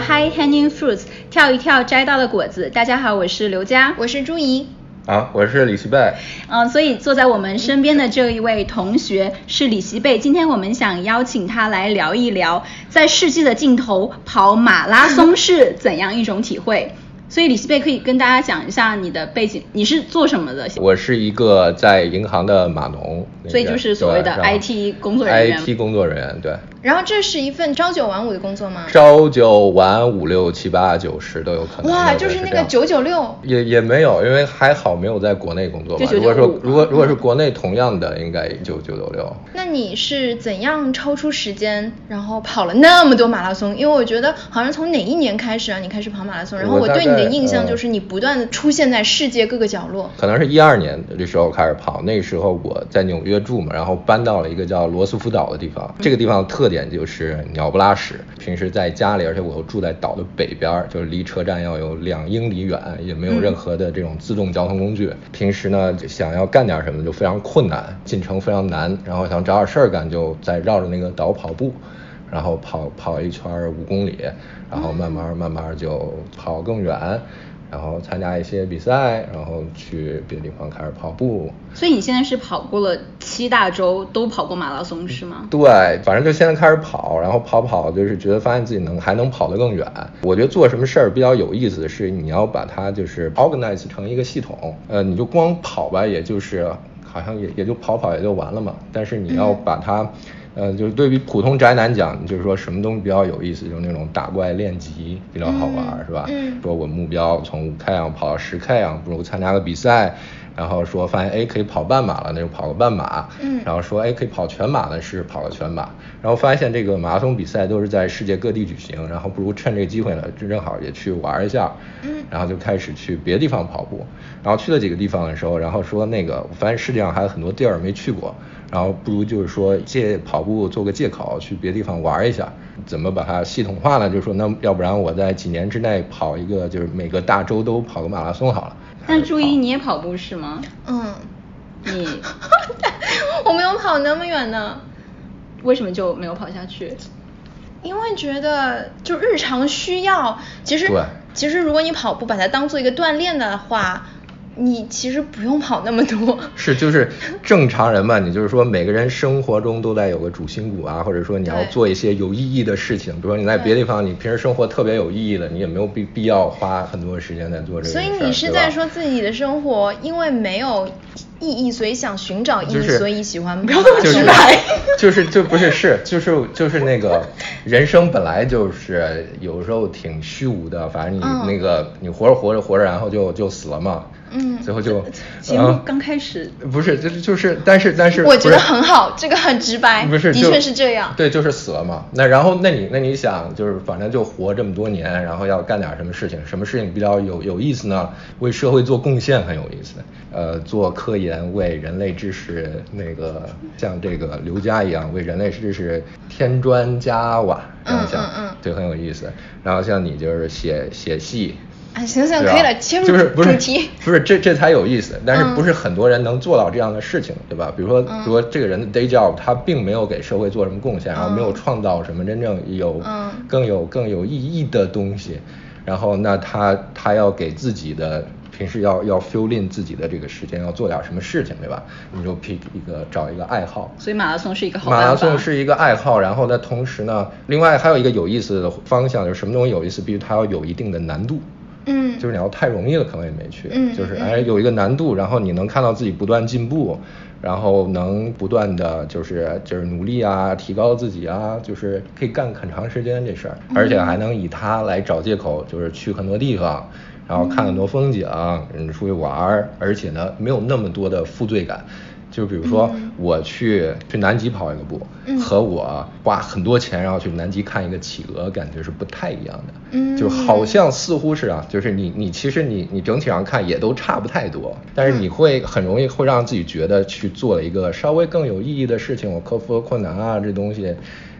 High Hanging Fruits，跳一跳摘到的果子。大家好，我是刘佳，我是朱怡。啊，我是李希贝。嗯，所以坐在我们身边的这一位同学是李希贝。今天我们想邀请他来聊一聊，在世纪的尽头跑马拉松是怎样一种体会。所以李希贝可以跟大家讲一下你的背景，你是做什么的？我是一个在银行的码农，所以就是所谓的 IT 工作人员。IT 工作人员，对。然后这是一份朝九晚五的工作吗？朝九晚五六七八九十都有可能。哇，就是那个九九六。也也没有，因为还好没有在国内工作吧。如果说如果如果是国内同样的，应该就九九六。那你是怎样抽出时间，然后跑了那么多马拉松？因为我觉得好像从哪一年开始啊，你开始跑马拉松？然后我对你的印象就是你不断的出现在世界各个角落。可能是一二年的时候开始跑，那个时候我在纽约住嘛，然后搬到了一个叫罗斯福岛的地方。这个地方的特点就是。鸟不拉屎，平时在家里，而且我又住在岛的北边，就是离车站要有两英里远，也没有任何的这种自动交通工具。平时呢，想要干点什么就非常困难，进城非常难。然后想找点事儿干，就在绕着那个岛跑步，然后跑跑一圈五公里，然后慢慢慢慢就跑更远。然后参加一些比赛，然后去别的地方开始跑步。所以你现在是跑过了七大洲，都跑过马拉松是吗？对，反正就现在开始跑，然后跑跑就是觉得发现自己能还能跑得更远。我觉得做什么事儿比较有意思的是，你要把它就是 organize 成一个系统。呃，你就光跑吧，也就是好像也也就跑跑也就完了嘛。但是你要把它。呃，就是对于普通宅男讲，就是说什么东西比较有意思，就是那种打怪练级比较好玩，是吧？嗯。说我目标从五 K 啊跑到十 K 啊，不如参加个比赛，然后说发现哎可以跑半马了，那就跑个半马。嗯。然后说哎可以跑全马呢，是跑个全马。然后发现这个马拉松比赛都是在世界各地举行，然后不如趁这个机会呢，正好也去玩一下。嗯。然后就开始去别的地方跑步，然后去了几个地方的时候，然后说那个我发现世界上还有很多地儿没去过。然后不如就是说借跑步做个借口去别的地方玩一下，怎么把它系统化呢？就是说那要不然我在几年之内跑一个，就是每个大洲都跑个马拉松好了。但注意你也跑步是吗？嗯。你，我没有跑那么远呢。为什么就没有跑下去？因为觉得就日常需要，其实其实如果你跑步把它当做一个锻炼的话。你其实不用跑那么多，是就是正常人嘛，你就是说每个人生活中都在有个主心骨啊，或者说你要做一些有意义的事情，比如说你在别的地方，你平时生活特别有意义的，你也没有必必要花很多时间在做这个。所以你是在说自己的生活因为没有意义，所以想寻找意义，所以喜欢。不要这么直白。就是就不是是就是就是那个人生本来就是有时候挺虚无的，反正你那个你活着活着活着，然后就就死了嘛。嗯，最后就 节目刚开始，不是，就是就是，但是但是，我觉得很好，这个很直白，不是，的确是这样，对，就是死了嘛。那然后，那你那你想，就是反正就活这么多年，然后要干点什么事情？什么事情比较有有意思呢？为社会做贡献很有意思，呃，做科研为人类知识那个像这个刘佳一样为人类知识添砖加瓦，嗯嗯嗯，对，很有意思。然后像你就是写写戏。行行可以了，切入主题。不是这这才有意思，但是不是很多人能做到这样的事情，对吧？比如说，说这个人的 day job，他并没有给社会做什么贡献，然后没有创造什么真正有更有更有意义的东西，然后那他他要给自己的平时要要 fill in 自己的这个时间，要做点什么事情，对吧？你就 pick 一个找一个爱好。所以马拉松是一个好马拉松是一个爱好，然后呢，同时呢，另外还有一个有意思的方向，就是什么东西有意思，必须它要有一定的难度。嗯，就是你要太容易了，可能也没去。嗯，就是哎，有一个难度，然后你能看到自己不断进步，然后能不断的就是就是努力啊，提高自己啊，就是可以干很长时间这事儿，而且还能以它来找借口，就是去很多地方，然后看很多风景，嗯，出去玩儿，而且呢，没有那么多的负罪感。就比如说，我去去南极跑一个步，和我花很多钱然后去南极看一个企鹅，感觉是不太一样的。嗯，就好像似乎是啊，就是你你其实你你整体上看也都差不太多，但是你会很容易会让自己觉得去做了一个稍微更有意义的事情，我克服了困难啊，这东西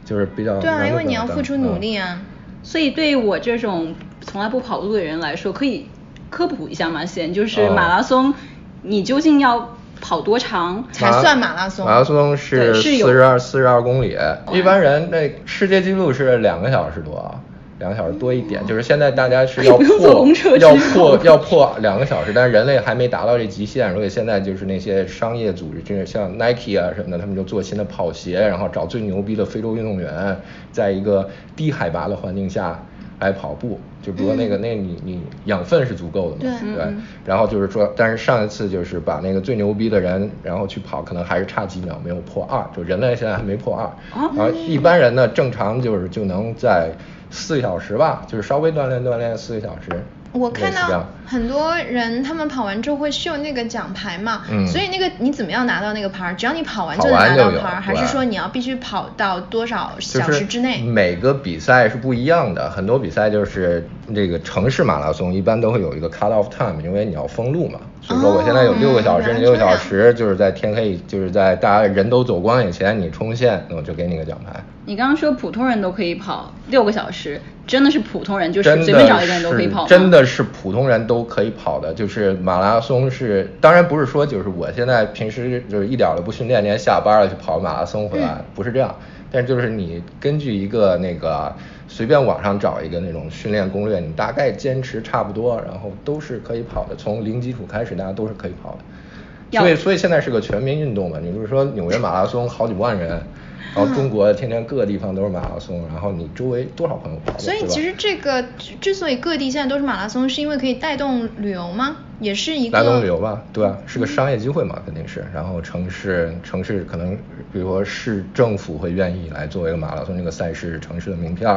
就是比较对啊，因为你要付出努力啊。所以对于我这种从来不跑路的人来说，可以科普一下吗？先就是马拉松，你究竟要。跑多长才算马拉松？马拉松是四十二四十二公里，一般人那世界纪录是两个小时多。两个小时多一点，就是现在大家是要 破要破 要破两个小时，但是人类还没达到这极限，所以现在就是那些商业组织，就是像 Nike 啊什么的，他们就做新的跑鞋，然后找最牛逼的非洲运动员，在一个低海拔的环境下来跑步，就比如那个那你你养分是足够的嘛，对，然后就是说，但是上一次就是把那个最牛逼的人，然后去跑，可能还是差几秒没有破二，就人类现在还没破二，然后一般人呢正常就是就能在。四个小时吧，就是稍微锻炼锻炼四个小时。我看到很多人他们跑完之后会秀那个奖牌嘛，所以那个你怎么样拿到那个牌？只要你跑完就能拿到牌，还是说你要必须跑到多少小时之内？每个比赛是不一样的，很多比赛就是这个城市马拉松一般都会有一个 cut off time，因为你要封路嘛。所以说我现在有六个小时，六个小时就是在天黑，就是在大家人都走光以前你冲线，那我就给你个奖牌。你刚刚说普通人都可以跑六个小时，真的是普通人，就是随便找一个人都可以跑真的是普通人都可以跑的，就是马拉松是，当然不是说就是我现在平时就是一点都不训练，连下班了去跑马拉松回来，不是这样。但就是你根据一个那个随便网上找一个那种训练攻略，你大概坚持差不多，然后都是可以跑的。从零基础开始，大家都是可以跑的。所以所以现在是个全民运动嘛，你比如说纽约马拉松好几万人。然后中国天天各个地方都是马拉松，然后你周围多少朋友跑？所以其实这个之所以各地现在都是马拉松，是因为可以带动旅游吗？也是一个带动旅游吧，对吧？是个商业机会嘛，肯定是。然后城市城市可能，比如说市政府会愿意来作为一个马拉松这个赛事城市的名片，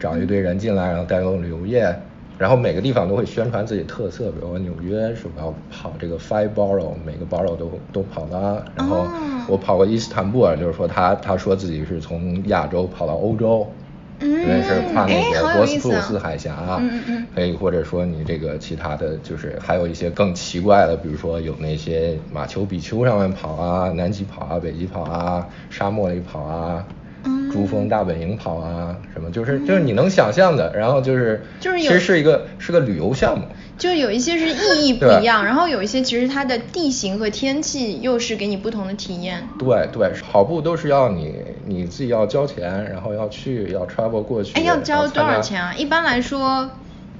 找一堆人进来，然后带动旅游业。然后每个地方都会宣传自己特色，比如说纽约是我要跑这个 Five Borough，每个 Borough 都都跑了。然后我跑过伊斯坦布尔，就是说他他说自己是从亚洲跑到欧洲，因为是跨那个博斯普鲁斯海峡，可以或者说你这个其他的就是还有一些更奇怪的，比如说有那些马丘比丘上面跑啊，南极跑啊，北极跑啊，沙漠里跑啊。珠峰大本营跑啊，什么就是就是你能想象的，然后就是就是其实是一个是个旅游项目，就有一些是意义 不一样，然后有一些其实它的地形和天气又是给你不同的体验。对对，跑步都是要你你自己要交钱，然后要去要 travel 过去。哎，要交多少钱啊？一般来说。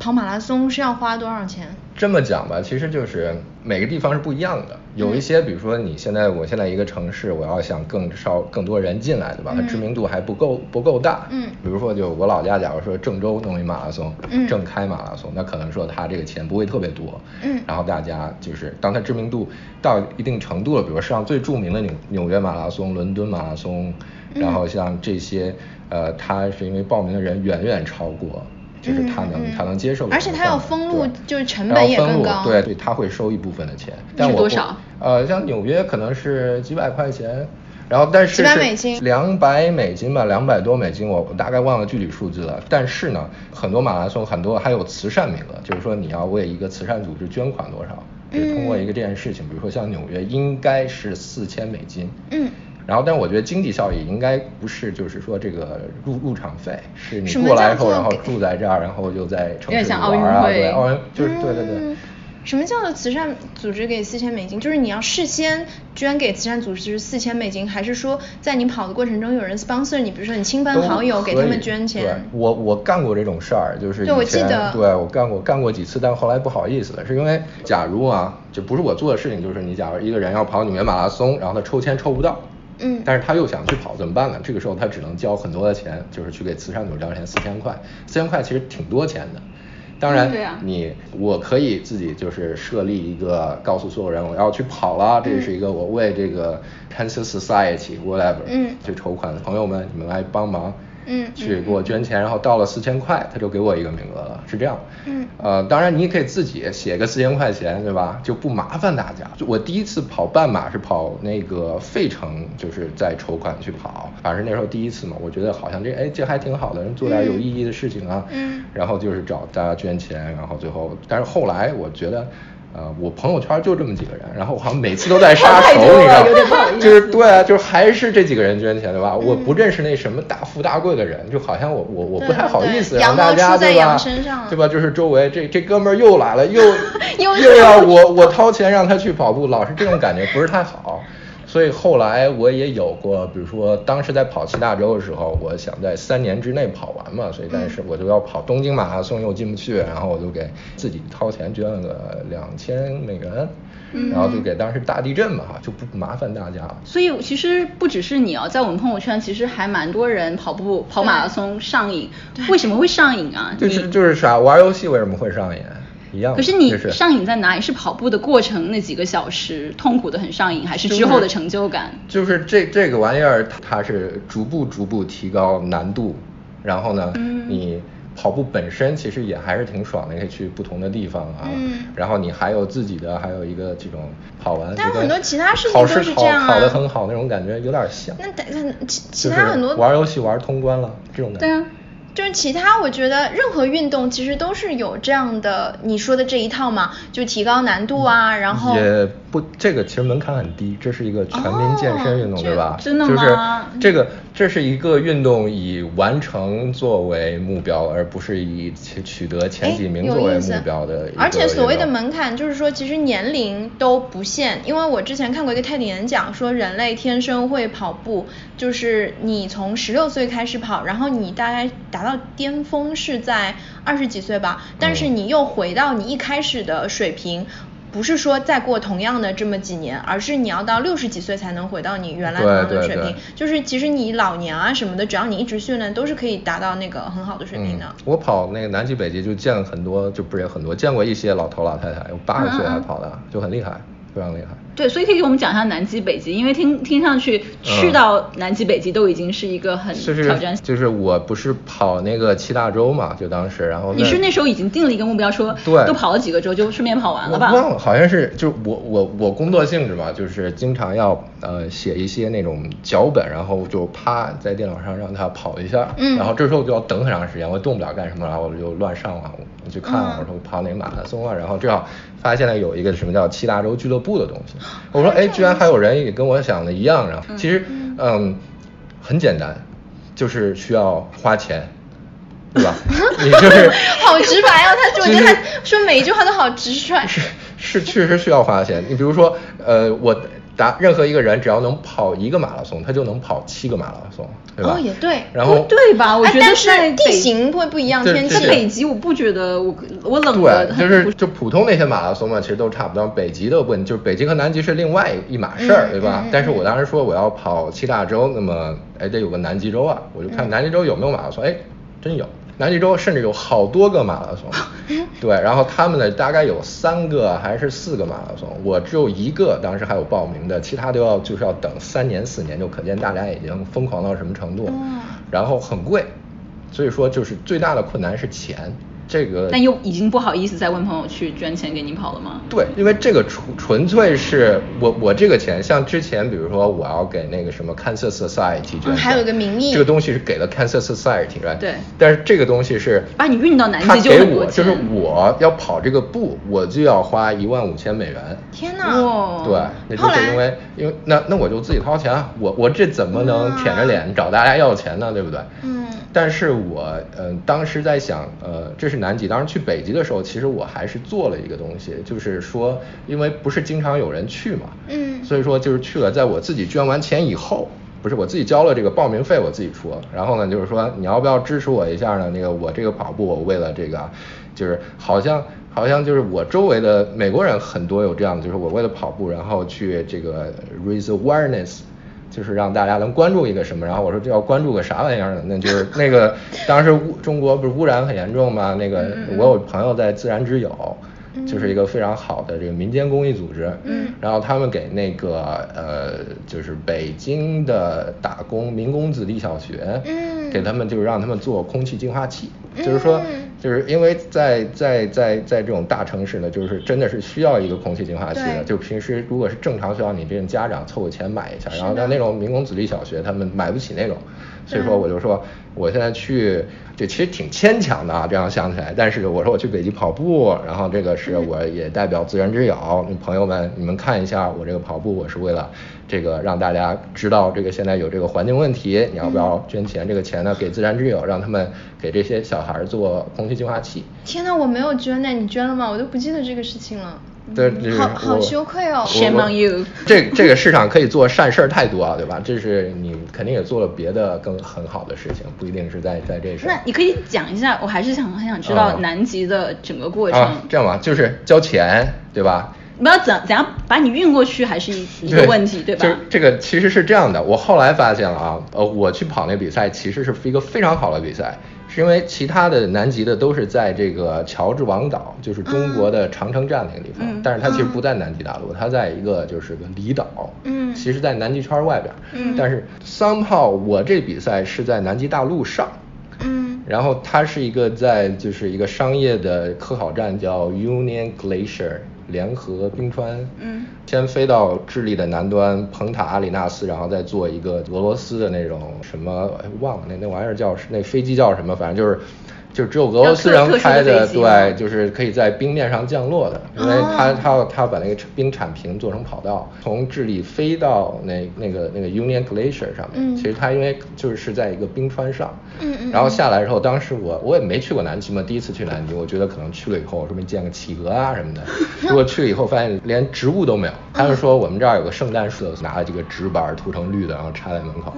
跑马拉松是要花多少钱？这么讲吧，其实就是每个地方是不一样的。有一些，比如说你现在，我现在一个城市，我要想更少更多人进来，对吧？它知名度还不够不够大。嗯。比如说，就我老家，假如说郑州弄一马拉松，郑开马拉松，那可能说它这个钱不会特别多。嗯。然后大家就是，当它知名度到一定程度了，比如说世界上最著名的纽纽约马拉松、伦敦马拉松，然后像这些，呃，它是因为报名的人远远超过。就是他能他能接受，而且他要封路，就是成本也更高。对对，他会收一部分的钱。是多少？呃，像纽约可能是几百块钱，然后但是几百美金，两百美金吧，两百多美金，我大概忘了具体数字了。但是呢，很多马拉松很多还有慈善名额，就是说你要为一个慈善组织捐款多少，是通过一个这件事情，比如说像纽约应该是四千美金。嗯。然后，但我觉得经济效益应该不是，就是说这个入入场费，是你过来以后，然后住在这儿，然后又在城市玩啊，对，奥运就是对对对。什么叫做慈善组织给四千美金？就是你要事先捐给慈善组织四千美金，还是说在你跑的过程中有人 sponsor 你，比如说你亲朋好友给他们捐钱？我我干过这种事儿，就是对，我记得，对我干过干过几次，但后来不好意思了，是因为假如啊，就不是我做的事情，就是你假如一个人要跑纽约马拉松，然后他抽签抽不到。嗯，但是他又想去跑，怎么办呢？这个时候他只能交很多的钱，就是去给慈善组织交钱，四千块，四千块其实挺多钱的。当然，你我可以自己就是设立一个，告诉所有人我要去跑了，这是一个我为这个 Cancer Society whatever 去筹款的朋友们，你们来帮忙。嗯，去给我捐钱，然后到了四千块，他就给我一个名额了，是这样。嗯，呃，当然你也可以自己写个四千块钱，对吧？就不麻烦大家。就我第一次跑半马是跑那个费城，就是在筹款去跑，反正那时候第一次嘛，我觉得好像这哎这还挺好的，人做点有意义的事情啊。嗯。然后就是找大家捐钱，然后最后，但是后来我觉得。呃，我朋友圈就这么几个人，然后我好像每次都在 杀熟，你知道吗？就是对啊，就是还是这几个人捐钱对吧？我不认识那什么大富大贵的人，就好像我我我不太好意思让大家对吧？对吧？就是周围这这哥们儿又来了，又 又要我我掏钱让他去跑步，老是这种感觉不是太好。所以后来我也有过，比如说当时在跑七大洲的时候，我想在三年之内跑完嘛，所以但是我就要跑东京马拉松又进不去，然后我就给自己掏钱捐了个两千美元，然后就给当时大地震嘛，就不麻烦大家了。所以其实不只是你啊，在我们朋友圈其实还蛮多人跑步跑马拉松上瘾，为什么会上瘾啊？就是就是啥玩游戏为什么会上瘾？一样。可是你上瘾在哪里？是跑步的过程那几个小时痛苦的很上瘾，还是之后的成就感？就是这这个玩意儿，它是逐步逐步提高难度，然后呢，你跑步本身其实也还是挺爽的，可以去不同的地方啊。嗯。然后你还有自己的，还有一个这种跑完，但很多其他事情都是这样啊。考得很好那种感觉有点像。那得其其他很多玩游戏玩通关了这种的。对啊。就是其他，我觉得任何运动其实都是有这样的你说的这一套嘛，就提高难度啊，然后也不这个其实门槛很低，这是一个全民健身运动，对吧？真的吗？就是这个这是一个运动以完成作为目标，而不是以取得前几名作为目标的。而且所谓的门槛就是说，其实年龄都不限，因为我之前看过一个 TED 演讲，说人类天生会跑步，就是你从十六岁开始跑，然后你大概达到。到巅峰是在二十几岁吧，但是你又回到你一开始的水平，不是说再过同样的这么几年，而是你要到六十几岁才能回到你原来同样的水平。就是其实你老年啊什么的，只要你一直训练，都是可以达到那个很好的水平的。我跑那个南极北极就见了很多，就不是很多，见过一些老头老太太，有八十岁还跑的，就很厉害，非常厉害。对，所以可以给我们讲一下南极、北极，因为听听上去去到南极、北极都已经是一个很挑战。就是我不是跑那个七大洲嘛，就当时，然后你是那时候已经定了一个目标，说对，都跑了几个州，就顺便跑完了吧？忘了，好像是，就是我我我工作性质嘛，就是经常要呃写一些那种脚本，然后就啪在电脑上让它跑一下，嗯，然后这时候就要等很长时间，我动不了干什么，然后我就乱上网我去看，我说跑哪个马拉松啊，然后正好发现了有一个什么叫七大洲俱乐部的东西，我说哎，居然。还有人也跟我想的一样，然后其实嗯很简单，就是需要花钱，对吧？你就是好直白哦，他我觉得他说每一句话都好直率。是是确实需要花钱。你比如说呃我。答任何一个人只要能跑一个马拉松，他就能跑七个马拉松，对吧？哦，也对。然后对吧？我觉得是地形会不一样，天气。北极我不觉得我我冷的。对，就是就普通那些马拉松嘛，其实都差不多。北极的问就是北极和南极是另外一码事儿，对吧？但是我当时说我要跑七大洲，那么哎得有个南极洲啊，我就看南极洲有没有马拉松，哎，真有。南极洲甚至有好多个马拉松，对，然后他们呢大概有三个还是四个马拉松，我只有一个，当时还有报名的，其他都要就是要等三年四年，就可见大家已经疯狂到什么程度，然后很贵，所以说就是最大的困难是钱。这个，但又已经不好意思再问朋友去捐钱给你跑了吗？对，因为这个纯纯粹是我我这个钱，像之前比如说我要给那个什么 Cancer Society 捐钱，还有个名义，这个东西是给了 Cancer Society，对对。但是这个东西是把你运到南极就给我，就是我要跑这个步，我就要花一万五千美元。天哪！对，那就是因为因为那那我就自己掏钱啊，我我这怎么能舔着脸找大家要钱呢？对不对？嗯。但是我嗯当时在想，呃，这是。南极，当时去北极的时候，其实我还是做了一个东西，就是说，因为不是经常有人去嘛，嗯，所以说就是去了，在我自己捐完钱以后，不是我自己交了这个报名费，我自己出，然后呢，就是说你要不要支持我一下呢？那个我这个跑步，我为了这个，就是好像好像就是我周围的美国人很多有这样的，就是我为了跑步，然后去这个 raise awareness。就是让大家能关注一个什么，然后我说这要关注个啥玩意儿呢？那 就是那个当时污中国不是污染很严重嘛？那个我有朋友在自然之友，就是一个非常好的这个民间公益组织，嗯，然后他们给那个呃就是北京的打工民工子弟小学，嗯，给他们就是让他们做空气净化器，就是说，就是因为在在在在这种大城市呢，就是真的是需要一个空气净化器的，就平时如果是正常学校，你这种家长凑个钱买一下，然后是的。在那种民工子弟小学，他们买不起那种，所以说我就说我现在去，这其实挺牵强的啊，这样想起来，但是我说我去北极跑步，然后这个是我也代表自然之友，朋友们你们看一下我这个跑步，我是为了这个让大家知道这个现在有这个环境问题，你要不要捐钱？这个钱呢给自然之友，让他们给这些小孩儿做空气净化器。天呐，我没有捐呢，你捐了吗？我都不记得这个事情了。对，这好好羞愧哦 Shame on you 这这个市场可以做善事儿太多啊，对吧？这是你肯定也做了别的更很好的事情，不一定是在在这事儿。那你可以讲一下，我还是想很想知道啊南极的整个过程。啊，这样吧，就是交钱，对吧？你不知道怎怎样把你运过去，还是一一个问题，对吧？就这个其实是这样的，我后来发现了啊，呃，我去跑那比赛其实是一个非常好的比赛，是因为其他的南极的都是在这个乔治王岛，就是中国的长城站那个地方，嗯但是它其实不在南极大陆，它在一个就是个离岛，嗯其实在南极圈外边，嗯。但是 somehow 我这比赛是在南极大陆上。嗯。然后它是一个在就是一个商业的科考站，叫 Union Glacier 联合冰川。嗯，先飞到智利的南端蓬塔阿里纳斯，然后再坐一个俄罗斯的那种什么哎忘了那那玩意儿叫那飞机叫什么，反正就是。就只有俄罗斯人开的对，就是可以在冰面上降落的，因为他他要它要把那个冰铲平做成跑道，从智利飞到那那个那个 Union Glacier 上面。嗯其实他因为就是是在一个冰川上，嗯嗯然后下来之后，当时我我也没去过南极嘛，第一次去南极，我觉得可能去了以后，说不定见个企鹅啊什么的。结果去了以后，发现连植物都没有。他们说我们这儿有个圣诞树，拿了几个纸板涂成绿的，然后插在门口。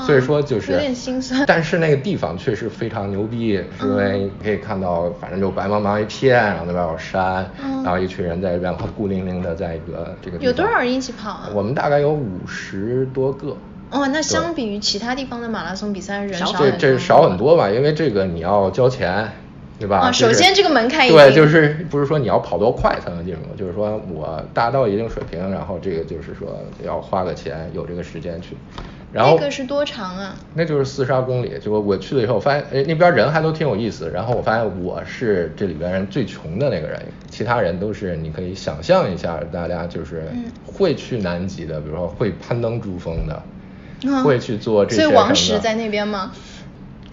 哇所以说就是有点心酸但是那个地方确实非常牛逼，是因为你可以看到，反正就白茫茫一片，然后那边有山，嗯然后一群人在这边孤零零的在一个这个。有多少人一起跑啊？我们大概有五十多个。哦，那相比于其他地方的马拉松比赛，人少这这少很多吧，因为这个你要交钱，对吧？啊首先这个门槛已对，就是不是说你要跑多快才能进入，就是说我达到一定水平，然后这个就是说要花个钱，有这个时间去。然后那个是多长啊？那就是四十二公里，就我去了以后发现，哎，那边人还都挺有意思。然后我发现我是这里边人最穷的那个人，其他人都是你可以想象一下，大家就是嗯会去南极的，比如说会攀登珠峰的，嗯会去做这些所以。王石在那边吗？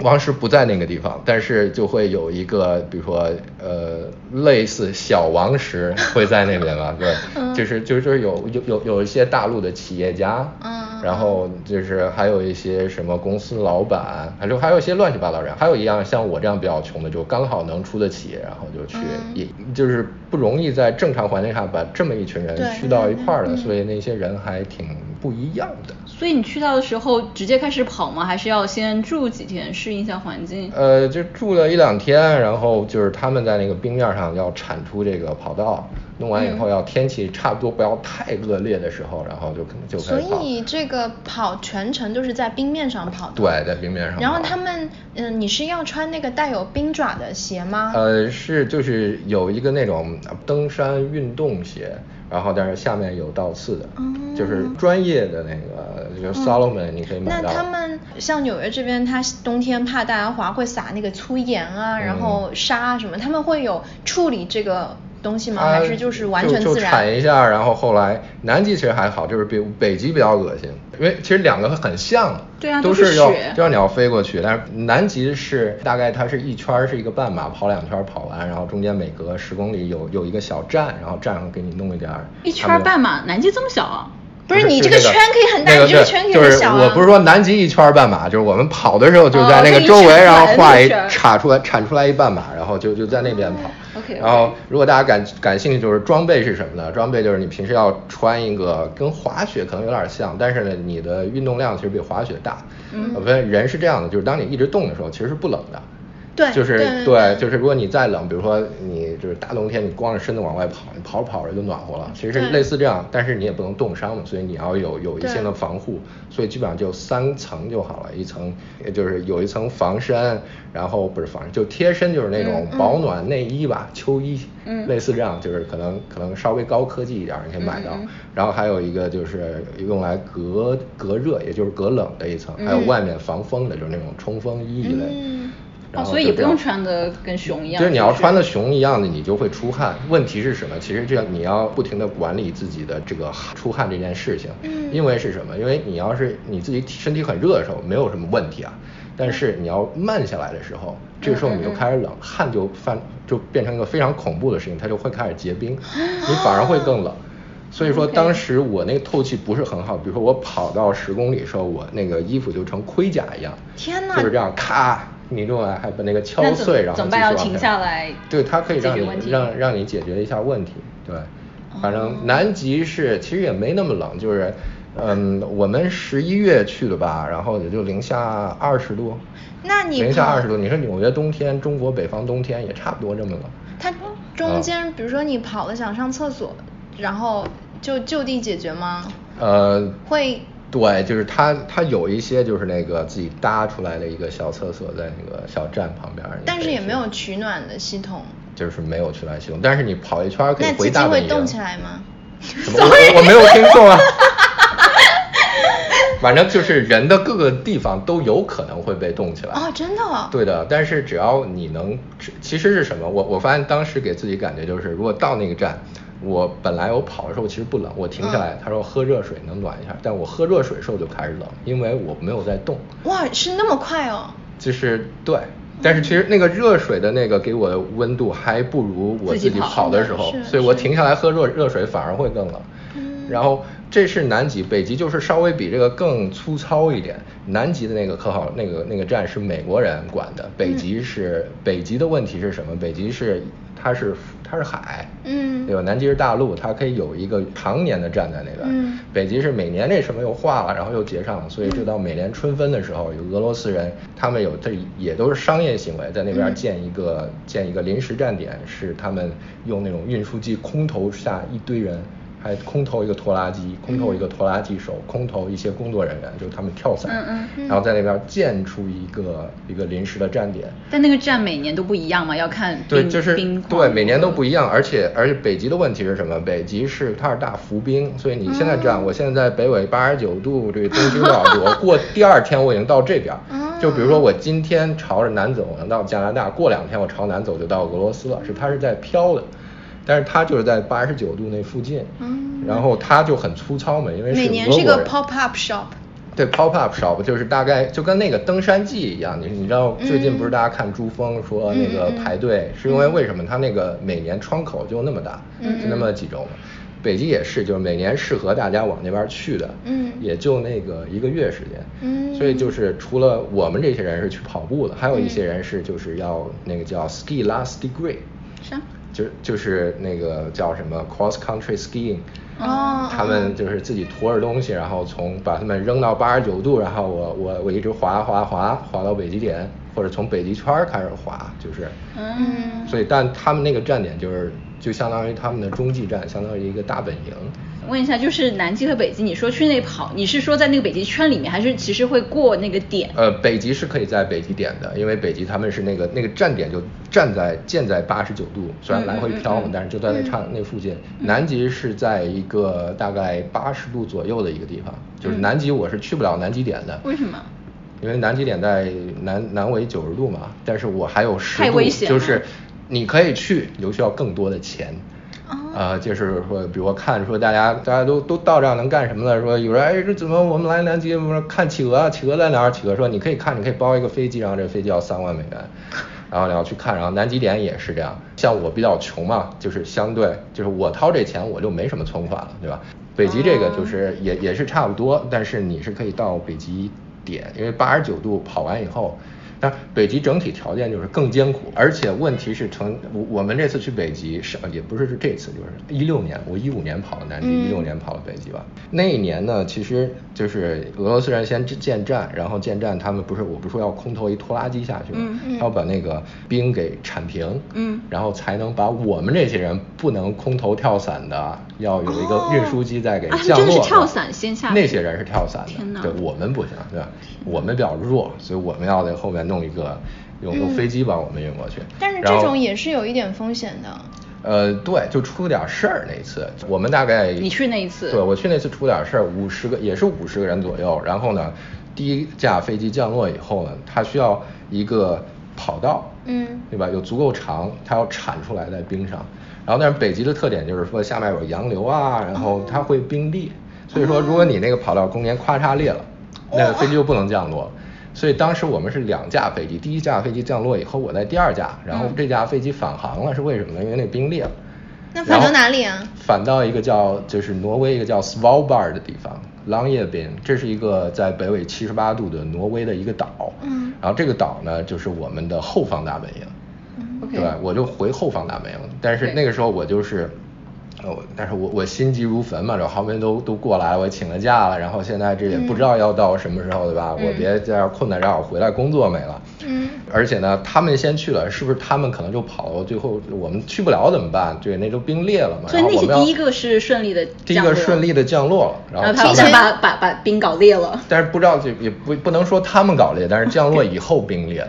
王石不在那个地方，但是就会有一个，比如说，呃，类似小王石会在那边吧，对，嗯就是就是有有有有一些大陆的企业家，嗯然后就是还有一些什么公司老板，还有还有一些乱七八糟人，还有一样像我这样比较穷的，就刚好能出得起，然后就去，嗯。也就是不容易在正常环境下把这么一群人对聚到一块儿的，嗯。所以那些人还挺不一样的。所以你去到的时候直接开始跑吗？还是要先住几天适应一下环境？呃，就住了一两天，然后就是他们在那个冰面上要铲出这个跑道，弄完以嗯后要天气差不多不要太恶劣的时候，然后就可能就所开始跑。以这个跑全程都是在冰面上跑的。对，在冰面上跑。然后他们，嗯，你是要穿那个带有冰爪的鞋吗？呃，是就是有一个那种登山运动鞋，然后但是下面有倒刺的，就是专业的那个，就是 Salomon 你可以买到。那他们像纽约这边，它冬天怕大家滑，会撒那个粗盐啊，然后沙啊什么，他们会有处理这个东西吗？啊还是就是完全就就自然？铲一下，然后后来南极其实还好，就是比北极比较恶心，因为其实两个很像，对啊都是要都要你要飞过去，但是南极是大概它是一圈儿是一个半马，跑两圈儿跑完，然后中间每隔十公里有有一个小站，然后站上给你弄一点儿一圈儿半马，南极这么小啊？不是你这个圈可以很大那个你这个圈可以就是很小啊我不是说南极一圈儿半马，就是我们跑的时候就在那个周围，然后画一铲出来铲出来一半马，然后就就在那边跑。然后如果大家感感兴趣，就是装备是什么呢？装备就是你平时要穿一个跟滑雪可能有点像，但是呢，你的运动量其实比滑雪大。嗯我发现人是这样的，就是当你一直动的时候，其实是不冷的。对就是对对就是如果你再冷，比如说你就是大冬天你光着身子往外跑，你跑着跑着就暖和了，其实是类似这样，但是你也不能冻伤嘛，所以你要有有一对定的防护，所以基本上就三层就好了，一层也就是有一层防身，然后不是防身，就贴身就是那种保暖内衣吧，秋衣，嗯。类似这样，就是可能可能稍微高科技一点儿，你可以买到。然后还有一个就是用来隔隔热，也就是隔冷的一层，还有嗯外面防风的，就是那种冲锋衣一类。嗯哦，然后所以也不用穿的跟熊一样。就是你要穿的熊一样的，你就会出汗。问题是什么？其实这样你要不停的管理自己的这个出汗这件事情。嗯因为是什么？因为你要是你自己身体很热的时候，没有什么问题啊。但是你要慢下来的时候，这个时候你就开始冷，汗就翻就变成一个非常恐怖的事情，它就会开始结冰，你反而会更冷。所以说当时我那个透气不是很好，比如说我跑到十公里的时候，我那个衣服就成盔甲一样，天呐就是这样咔，你中来还把那个敲碎，然后怎么办要停下来对，它可以让你让让你解决一下问题，对。反哦正南极是其实也没那么冷，就是，嗯，我们十一月去的吧，然后也就零下二十度，那你零下二十度，你说纽约冬天，中国北方冬天也差不多这么冷。它中间，比如说你跑了想上厕所，然后就就地解决吗？呃，会对，就是它它有一些就是那个自己搭出来的一个小厕所在那个小站旁边但是也没有取暖的系统。就是没有取暖系统，但是你跑一圈可以回大本营。会动起来吗？什么？我我没有听错啊。反正就是人的各个地方都有可能会被冻起来。哦，真的哦。对的，但是只要你能，其实是什么？我我发现当时给自己感觉就是，如果到那个站，我本来我跑的时候其实不冷，我停下来，嗯他说喝热水能暖一下，但我喝热水的时候就开始冷，因为我没有在动。哇，是那么快哦。就是对，但是其实那个热水的那个给我的温度还不如我自己跑跑的时候所以我停下来喝热热水反而会更冷。嗯然后这是南极，北极就是稍微比这个更粗糙一点。南极的那个可好，那个那个站是美国人管的，北极是、北极的问题是什么？北极是它是它是海，嗯对吧？南极是大陆，它可以有一个常年的站在那边。嗯北极是每年那什么又化了，然后又结上了，所以就到每年春分的时候，有俄罗斯人，他们有这也都是商业行为，在那边嗯建一个、建一个临时站点，是他们用那种运输机空投下一堆人。还空投一个拖拉机，空投一个拖拉机手，空投一些工作人员，就是他们跳伞，嗯嗯然后在那边建出一个一个临时的站点，但那个站每年都不一样嘛，要看对，就是冰况对，每年都不一一样，而且而且北极的问题是什么？北极是它是大浮冰，所以你现在这样，我现在在北纬八十九度，这个东经多少度？我过第二天我已经到这边儿。就比如说我今天朝着南走，我能到加拿大；过两天我朝南走就到俄罗斯了，是它是在飘的，但是它就是在八十九度那附近。嗯然后它就很粗糙嘛，因为是每年是一个 pop up shop。对，pop up shop 就是大概就跟那个登山季一样，你你知道最近不是嗯大家看珠峰说那个排队，是因为为什么？它那个每年窗口就那么大，嗯就那么几周嘛。北极也是，就是每年适合大家往那边去的，嗯也就那个一个月时间，嗯所以就是除了我们这些人是去跑步的，还有一些人是就是要那个叫 ski last degree，啥？就就是那个叫什么 cross country skiing，哦他们就是自己驮着东西，然后从把他们扔到八十九度，然后我我我一直滑滑滑滑到北极点，或者从北极圈开始滑，就是，嗯，所以但他们那个站点就是就相当于他们的中继站，相当于一个大本营。问一下，就是南极和北极，你说去那跑，你是说在那个北极圈里面，还是其实会过那个点？呃，北极是可以在北极点的，因为北极他们是那个那个站点就站在建在八十九度，虽然来回飘但是就在那差那附近。南极是在一个大概八十度左右的一个地方，就是南极我是去不了南极点的。为什么？因为南极点在南南纬九十度嘛，但是我还有十度，太危险了就是你可以去，你就需要更多的钱。哦啊、就是说，比如我看说大家大家都都到这儿能干什么了？说有人哎，这怎么我们来南极？我说看企鹅啊，企鹅在哪儿？企鹅说你可以看，你可以包一个飞机，然后这个飞机要三万美元，然后你要去看。然后南极点也是这样，像我比较穷嘛，就是相对就是我掏这钱我就没什么存款了，对吧？北极这个就是也也是差不多，但是你是可以到北极点，因为八十九度跑完以后，但北极整体条件就是更艰苦，而且问题是成我我们这次去北极是也不是是这次，就是一六年，我一五年跑的南极，一六年跑了北极吧。那一年呢，其实就是俄罗斯人先建站，然后建站他们不是我不是说要空投一拖拉机下去吗？要把那个冰给铲平，嗯，然后才能把我们这些人不能空投跳伞的，要有一个运输机在给啊降落的。真是跳伞先下那些人是跳伞天哪的，对我们不行，对吧？我们比较弱，所以我们要在后面弄一个用用飞机把我们运过去。但是这种也是有一点风险的。呃，对，就出了点事儿那一次，我们大概你去那一次对我去那次出点事儿，五十个也是五十个人左右。然后呢，第一架飞机降落以后呢，它需要一个跑道，嗯对吧？有足够长，它要铲出来在冰上。然后但是北极的特点就是说下面有洋流啊，然后它会冰裂，所以说如果你那个跑道中间咔嚓裂了，那个飞机就不能降落了。所以当时我们是两架飞机，第一架飞机降落以后，我在第二架，然后嗯这架飞机返航了，是为什么呢？因为那冰裂了。那返到哪里啊？返到一个叫就是挪威一个叫 Svalbard 的地方，狼叶边，这是一个在北纬七十八度的挪威的一个岛。嗯然后这个岛呢，就是我们的后方大本营。对？我就回后方大本营，但是那个时候我就是。呃，我但是我我心急如焚嘛，这好不容易都都过来了，我请了假了，然后现在这也不知道要到什么时候，对吧？我别在这儿困在这儿，我回来工作没了。嗯而且呢，他们先去了，是不是他们可能就跑了？最后我们去不了怎么办？对，那就冰裂了嘛。所以那些然后我们第一个是顺利的第一个顺利的降落了，然后他们然后他们把把把冰搞裂了。但是不知道就也不不能说他们搞裂，但是降落以后冰裂。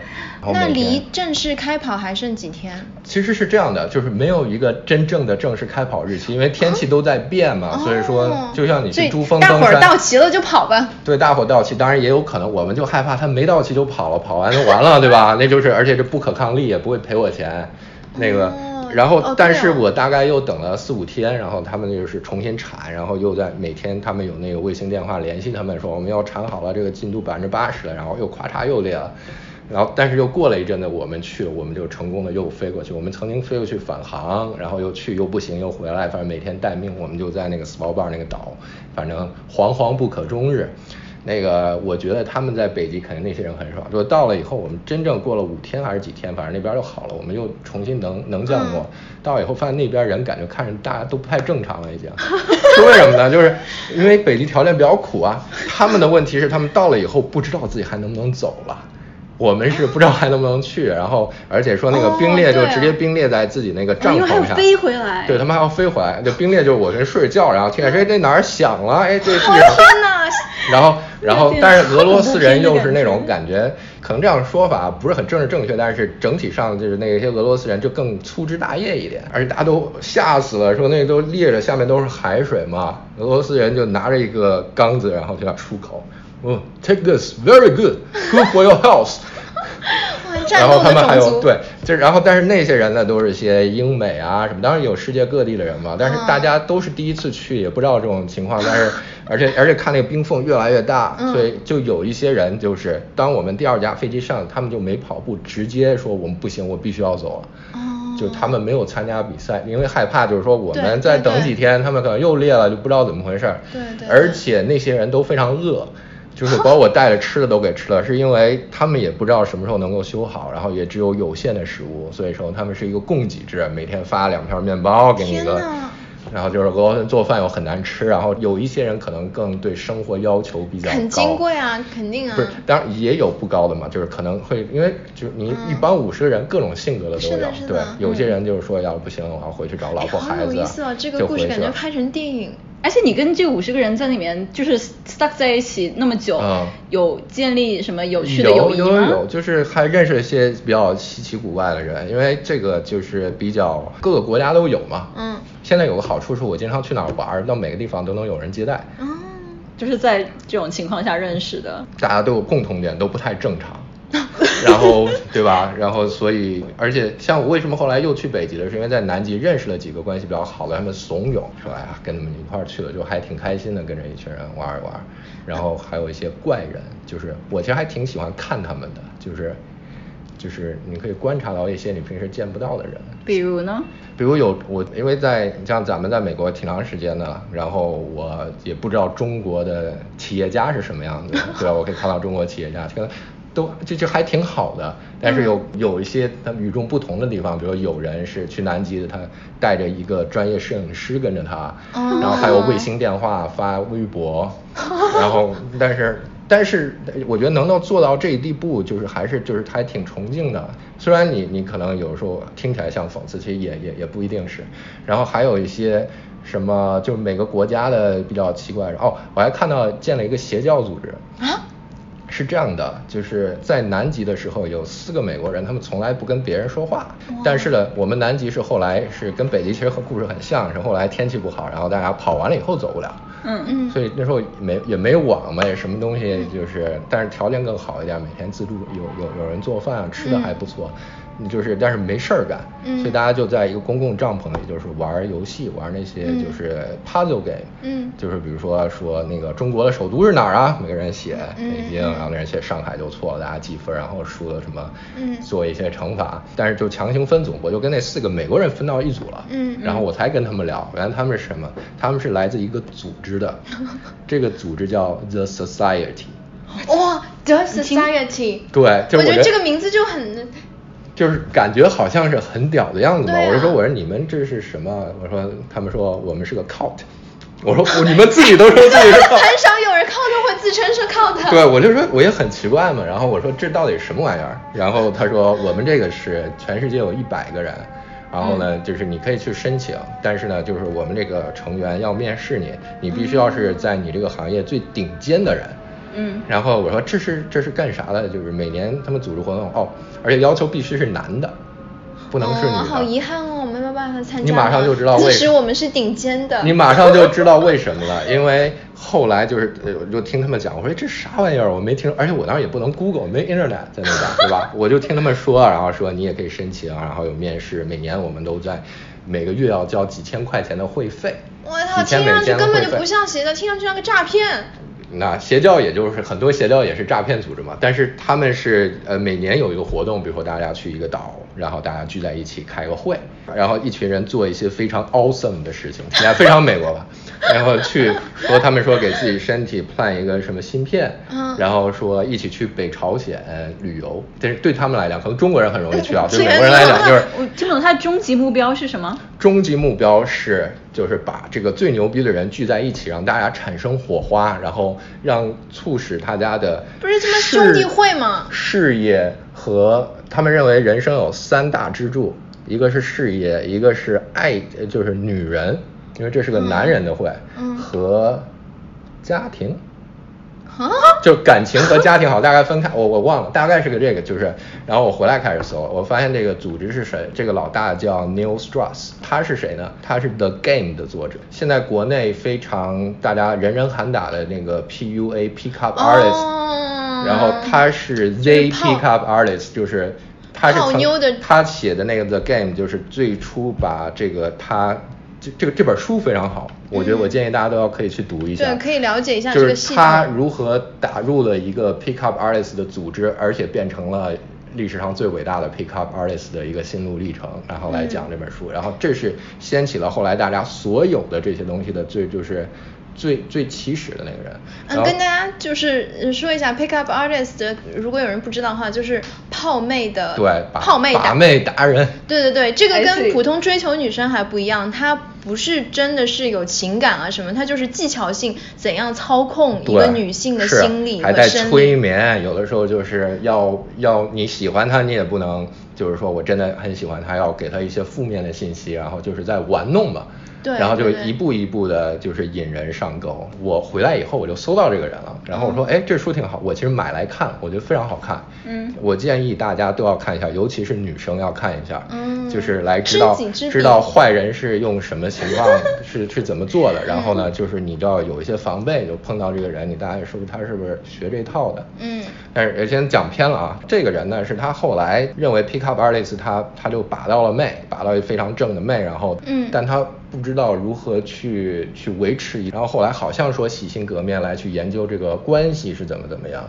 那离正式开跑还剩几天？其实是这样的，就是没有一个真正的正式开跑日期，因为天气都在变嘛，所以说哦就像你所以去珠峰大伙儿登山，到齐了就跑吧。对，大伙到齐，当然也有可能，我们就害怕他没到齐就跑了，跑完就完了，对吧？那就是，而且这不可抗力，也不会赔我钱，那个，哦然后哦，但是我大概又等了四五天，然后他们就是重新铲，然后又在每天他们有那个卫星电话联系他们说我们要铲好了，这个进度百分之八十了，然后又咔嚓又裂了。然后，但是又过了一阵子，我们去了，我们就成功的又飞过去。我们曾经飞过去返航，然后又去又不行，又回来，反正每天待命。我们就在那个 Svalbard 那个岛，反正惶惶不可终日。那个，我觉得他们在北极肯定那些人很爽。就到了以后，我们真正过了五天还是几天，反正那边又好了，我们又重新能能降落。到了以后发现那边人感觉看着大家都不太正常了，已经。是为什么呢？就是因为北极条件比较苦啊。他们的问题是，他们到了以后不知道自己还能不能走了。我们是不知道还能不能去，然后而且说那个冰裂就直接冰裂在自己那个帐篷上，飞回来对他们还要飞回来。就冰裂就是我跟睡着觉，然后听见说哎这哪儿响了，哎这地上，天哪！然后然后但是俄罗斯人又是那种感觉，可能这样说法不是很政治正确，但是整体上就是那些俄罗斯人就更粗枝大叶一点，而且大家都吓死了，说那都裂着下面都是海水嘛，俄罗斯人就拿着一个缸子，然后就要出口，嗯，take this very good, good for your health。哇战斗然后他们还的种族。有对，就然后但是那些人呢，都是一些英美啊什么，当然有世界各地的人嘛，但是大家都是第一次去，也不知道这种情况，但是 而且而且看那个冰缝越来越大，嗯所以就有一些人就是当我们第二架飞机上，他们就没跑步，直接说我们不行，我必须要走了。哦就他们没有参加比赛，因为害怕，就是说我们再等几天，他们可能又裂了，就不知道怎么回事儿。对对对而且那些人都非常饿，就是把我带的吃的都给吃了，是因为他们也不知道什么时候能够修好，然后也只有有限的食物，所以说他们是一个供给制，每天发两片面包给你一个。然后就是俄罗斯做饭又很难吃，然后有一些人可能更对生活要求比较高，很金贵啊，肯定啊。不是，当然也有不高的嘛，就是可能会因为就是你一般五十个人各种性格的都有是的，是的对，有些嗯人就是说要不行，我要回去找老婆孩子啊，有意思啊，这个故事感觉拍成电影。而且你跟这五十个人在里面就是 stuck 在一起那么久，嗯有建立什么有趣的友谊吗？有有有，就是还认识一些比较稀奇古怪的人，因为这个就是比较各个国家都有嘛。嗯。现在有个好处是我经常去哪儿玩儿，到每个地方都能有人接待，嗯。就是在这种情况下认识的。大家都有共同点，都不太正常。然后对吧？然后所以，而且像我为什么后来又去北极了，是因为在南极认识了几个关系比较好的，他们怂恿说，哎呀，跟他们一块儿去了，就还挺开心的，跟着一群人玩一玩。然后还有一些怪人，就是我其实还挺喜欢看他们的，就是就是你可以观察到一些你平时见不到的人。比如呢？比如有我，因为在像咱们在美国挺长时间的，然后我也不知道中国的企业家是什么样子的，对吧？我可以看到中国企业家，可能都这就还挺好的，但是有嗯有一些他们与众不同的地方，比如有人是去南极的，他带着一个专业摄影师跟着他，哦然后还有卫星电话发微博，然后但是但是我觉得能够做到这一地步，就是还是就是还挺崇敬的。虽然你你可能有时候听起来像讽刺，其实也也也不一定是。然后还有一些什么，就是每个国家的比较奇怪的哦，我还看到建了一个邪教组织。啊，是这样的，就是在南极的时候，有四个美国人，他们从来不跟别人说话。但是呢，我们南极是后来是跟北极其实和故事很像，是后来天气不好，然后大家跑完了以后走不了。嗯嗯所以那时候没也没网嘛，也什么东西就是，但是条件更好一点，每天自助有有有人做饭啊，吃的还不错。你就是但是没事儿干，嗯所以大家就在一个公共帐篷里，就是玩游戏，玩那些嗯就是 puzzle game，嗯就是比如说说那个中国的首都是哪儿啊？每个人写嗯北京，嗯然后那人写上海就错了，大家记分，然后输了什么，嗯做一些惩罚，但是就强行分组，我就跟那四个美国人分到一组了，嗯然后我才跟他们聊，原来他们是什么？他们是来自一个组织的，这个组织叫 The Society，哇，The Society，对，就我觉我觉得得这个名字就很，就是感觉好像是很屌的样子嘛。啊我就说，我说你们这是什么？我说他们说我们是个 cult，我说我你们自己都说自己是 cult，很少有人 count 会自称是 count。对，我就说我也很奇怪嘛。然后我说这到底什么玩意儿？然后他说我们这个是全世界有一百个人。然后呢，就是你可以去申请，但是呢，就是我们这个成员要面试你，你必须要是在你这个行业最顶尖的人。嗯然后我说这是这是干啥的？就是每年他们组织活动哦，而且要求必须是男的，不能是女的。哦，好遗憾哦，我没有办法参加。你马上就知道为什么我们是顶尖的。你马上就知道为什么了，因为后来就是呃我就听他们讲，我说这啥玩意儿，我没听，而且我当时也不能 Google，没 Internet 在那边，对吧？我就听他们说，然后说你也可以申请，然后有面试，每年我们都在每个月要交几千块钱的会费，我操，听上去根本就不像邪教，听上去像个诈骗。那邪教也就是很多邪教也是诈骗组织嘛，但是他们是呃每年有一个活动，比如说大家去一个岛，然后大家聚在一起开个会，然后一群人做一些非常 awesome 的事情，听起来非常美国吧，然后去说他们说给自己身体 plan 一个什么芯片，嗯。然后说一起去北朝鲜旅游，但是对他们来讲，可能中国人很容易去啊，对美国人来讲就是我听不懂他的终极目标是什么？终极目标是，就是把这个最牛逼的人聚在一起，让大家产生火花，然后让促使大家的不是他妈事兄弟会吗？事业和他们认为人生有三大支柱，一个是事业，一个是爱，呃就是女人，因为这是个男人的会，嗯和家庭。啊？就感情和家庭好大概分开，我我忘了，大概是个这个，就是，然后我回来开始搜，我发现这个组织是谁，这个老大叫 Neil Strauss，他是谁呢？他是 The Game 的作者，现在国内非常大家人人喊打的那个 PUA Pick Up Artist，、哦然后他是就是 They 泡 Pick Up Artist，就是他是他写的那个 The Game 就是最初把这个他这这个这本书非常好，我觉得我建议大家都要可以去读一下，对可以了解一下就是这个系统他如何打入了一个 pick up artist 的组织，而且变成了历史上最伟大的 pick up artist 的一个心路历程，然后来讲这本书，然后这是掀起了后来大家所有的这些东西的最就是最最起始的那个人。嗯，跟大家就是呃说一下，pick up artist，如果有人不知道的话，就是泡妹的对把泡妹达把妹达人。对对对，这个跟普通追求女生还不一样，它不是真的是有情感啊什么，它就是技巧性怎样操控一个女性的心理还在催。眠，有的时候就是要要你喜欢他，你也不能就是说我真的很喜欢他，要给他一些负面的信息，然后就是在玩弄嘛。对然后就一步一步的，就是引人上钩。我回来以后，我就搜到这个人了，然后我说，哎，这书挺好，我其实买来看，我觉得非常好看。嗯我建议大家都要看一下，尤其是女生要看一下，嗯就是来知道知知道坏人是用什么情况是是怎么做的，然后呢，就是你就要有一些防备，就碰到这个人，你大概说他是不是学这套的？嗯但是先讲偏了啊，这个人呢是他后来认为 pick up artist 他他就把到了妹，把到一非常正的妹，然后嗯但他不知道如何去去维持，然后后来好像说洗心革面来去研究这个关系是怎么怎么样，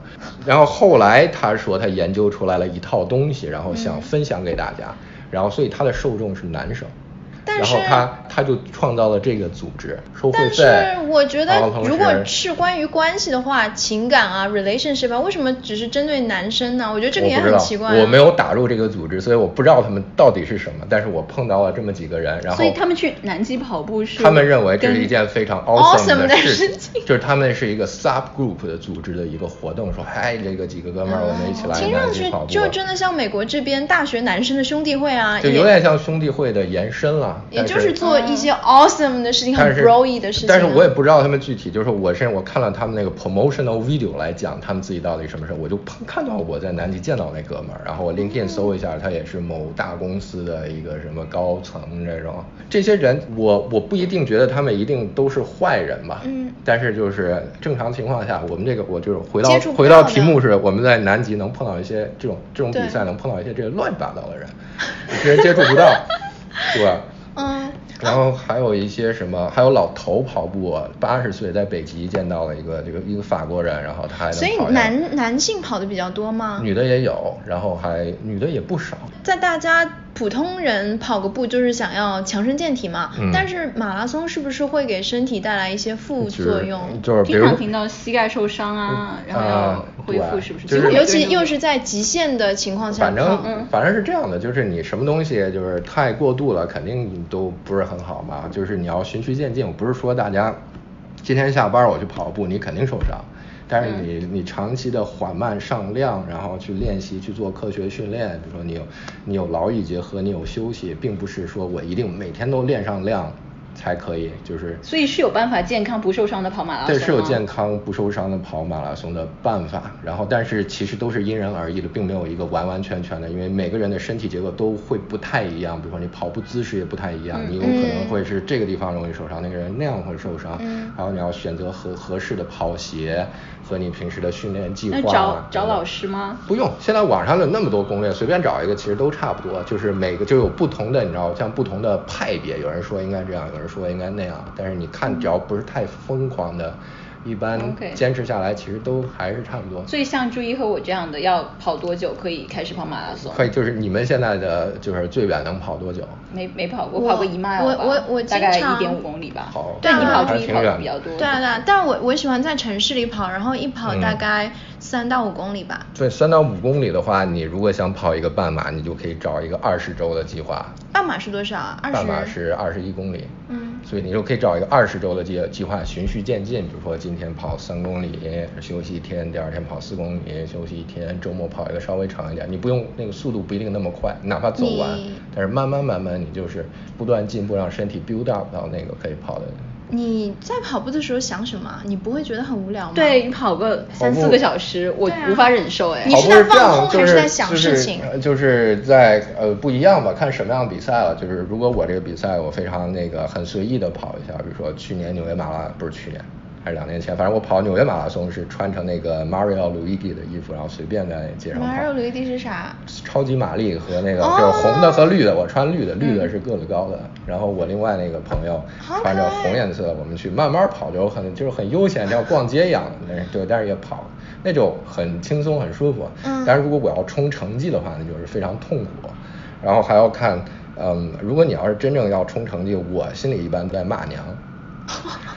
然后后来他说他研究出来了一套东西，然后想分享给大家，然后所以他的受众是男生。但然后是他他就创造了这个组织，收会但。是我觉得如果是关于关系的话，情感啊，relationship 啊，为什么只是针对男生呢？我觉得这个也很奇怪、啊。我没有打入这个组织，所以我不知道他们到底是什么。但是我碰到了这么几个人，然后所以他们去南极跑步是他们认为这是一件非常 awesome awesome 的事事情就是他们是一个 sub group 的组织的一个活动，说嗨，这个几个哥们儿，我们一起来听上去南极跑步。就真的像美国这边大学男生的兄弟会啊，就有点像兄弟会的延伸了，但也就是做一些 awesome 的事情，很 broy 的事情啊。但是我也不知道他们具体，就是我是我看了他们那个 promotional video 来讲他们自己到底什么事，我就碰看到我在南极见到那哥们儿，然后我 LinkedIn 搜一下，他也是某大公司的一个什么高层这种。这些人，我我不一定觉得他们一定都是坏人吧，嗯但是就是正常情况下，我们这个我就是回到回到题目是我们在南极能碰到一些这种这种比赛能碰到一些这个乱七八糟的人，这些人接触不到，对吧？嗯，然后还有一些什么，还有老头跑步，八十岁在北极见到了一个这个一个法国人，然后他还能所以男男性跑的比较多吗？女的也有，然后还女的也不少。在大家普通人跑个步就是想要强身健体嘛，嗯但是马拉松是不是会给身体带来一些副作用？就是比如经常听到膝盖受伤啊，然后恢复，对是不是？尤其又是在极限的情况下反正，嗯反正是这样的，就是你什么东西就是太过度了，肯定都不是很好嘛。就是你要循序渐进，我不是说大家今天下班我去跑步，你肯定受伤。但是你你长期的缓慢上量，然后去练习去做科学训练，比如说你有你有劳逸结合，你有休息，并不是说我一定每天都练上量才可以，就是所以是有办法健康不受伤的跑马拉松对，是有健康不受伤的跑马拉松的办法，然后但是其实都是因人而异的，并没有一个完完全全的，因为每个人的身体结构都会不太一样，比如说你跑步姿势也不太一样，你有可能会是这个地方容易受伤，那个人那样会受伤，嗯然后你要选择合合适的跑鞋和你平时的训练计划那啊。找找老师吗？不用，现在网上有那么多攻略，随便找一个其实都差不多，就是每个就有不同的，你知道，像不同的派别，有人说应该这样，有人说应该那样，但是你看只要不是太疯狂的，一般坚持下来其实都还是差不多。所以像朱一和我这样的，要跑多久可以开始跑马拉松？可以，就是你们现在的就是最远能跑多久？没没跑过，我跑过一 mile 我我我大概一点五公里吧。跑对你跑注意跑的的比较多。对啊对啊，但是我我喜欢在城市里跑，然后一跑嗯大概三到五公里吧。对，三到五公里的话，你如果想跑一个半马，你就可以找一个二十周的计划。半马是多少啊？二十。半马是二十一公里，嗯所以你就可以找一个二十周的计计划，循序渐进。比如说今天跑三公里，休息一天，第二天跑四公里，休息一天，周末跑一个稍微长一点。你不用那个速度不一定那么快，哪怕走完，但是慢慢慢慢，你就是不断进步，让身体 build up 到那个可以跑的。你在跑步的时候想什么？你不会觉得很无聊吗？对你跑个三四个小时，我无法忍受哎。你是在放空样就是还是在想事情呃就是在呃不一样吧，看什么样的比赛了。就是如果我这个比赛我非常那个很随意的跑一下，比如说去年纽约马拉不是去年还是两年前，反正我跑纽约马拉松是穿成那个 Mario Luigi 的衣服，然后随便在街上跑。马肉驴地是啥？超级玛丽和那个哦就是红的和绿的，我穿绿的，绿的是个子高的。然后我另外那个朋友穿着红颜色，我们去慢慢跑，就很就是很悠闲，像逛街一样的，但是对，但是也跑，那就很轻松很舒服。嗯但是如果我要冲成绩的话，那就是非常痛苦，然后还要看，嗯，如果你要是真正要冲成绩，我心里一般在骂娘。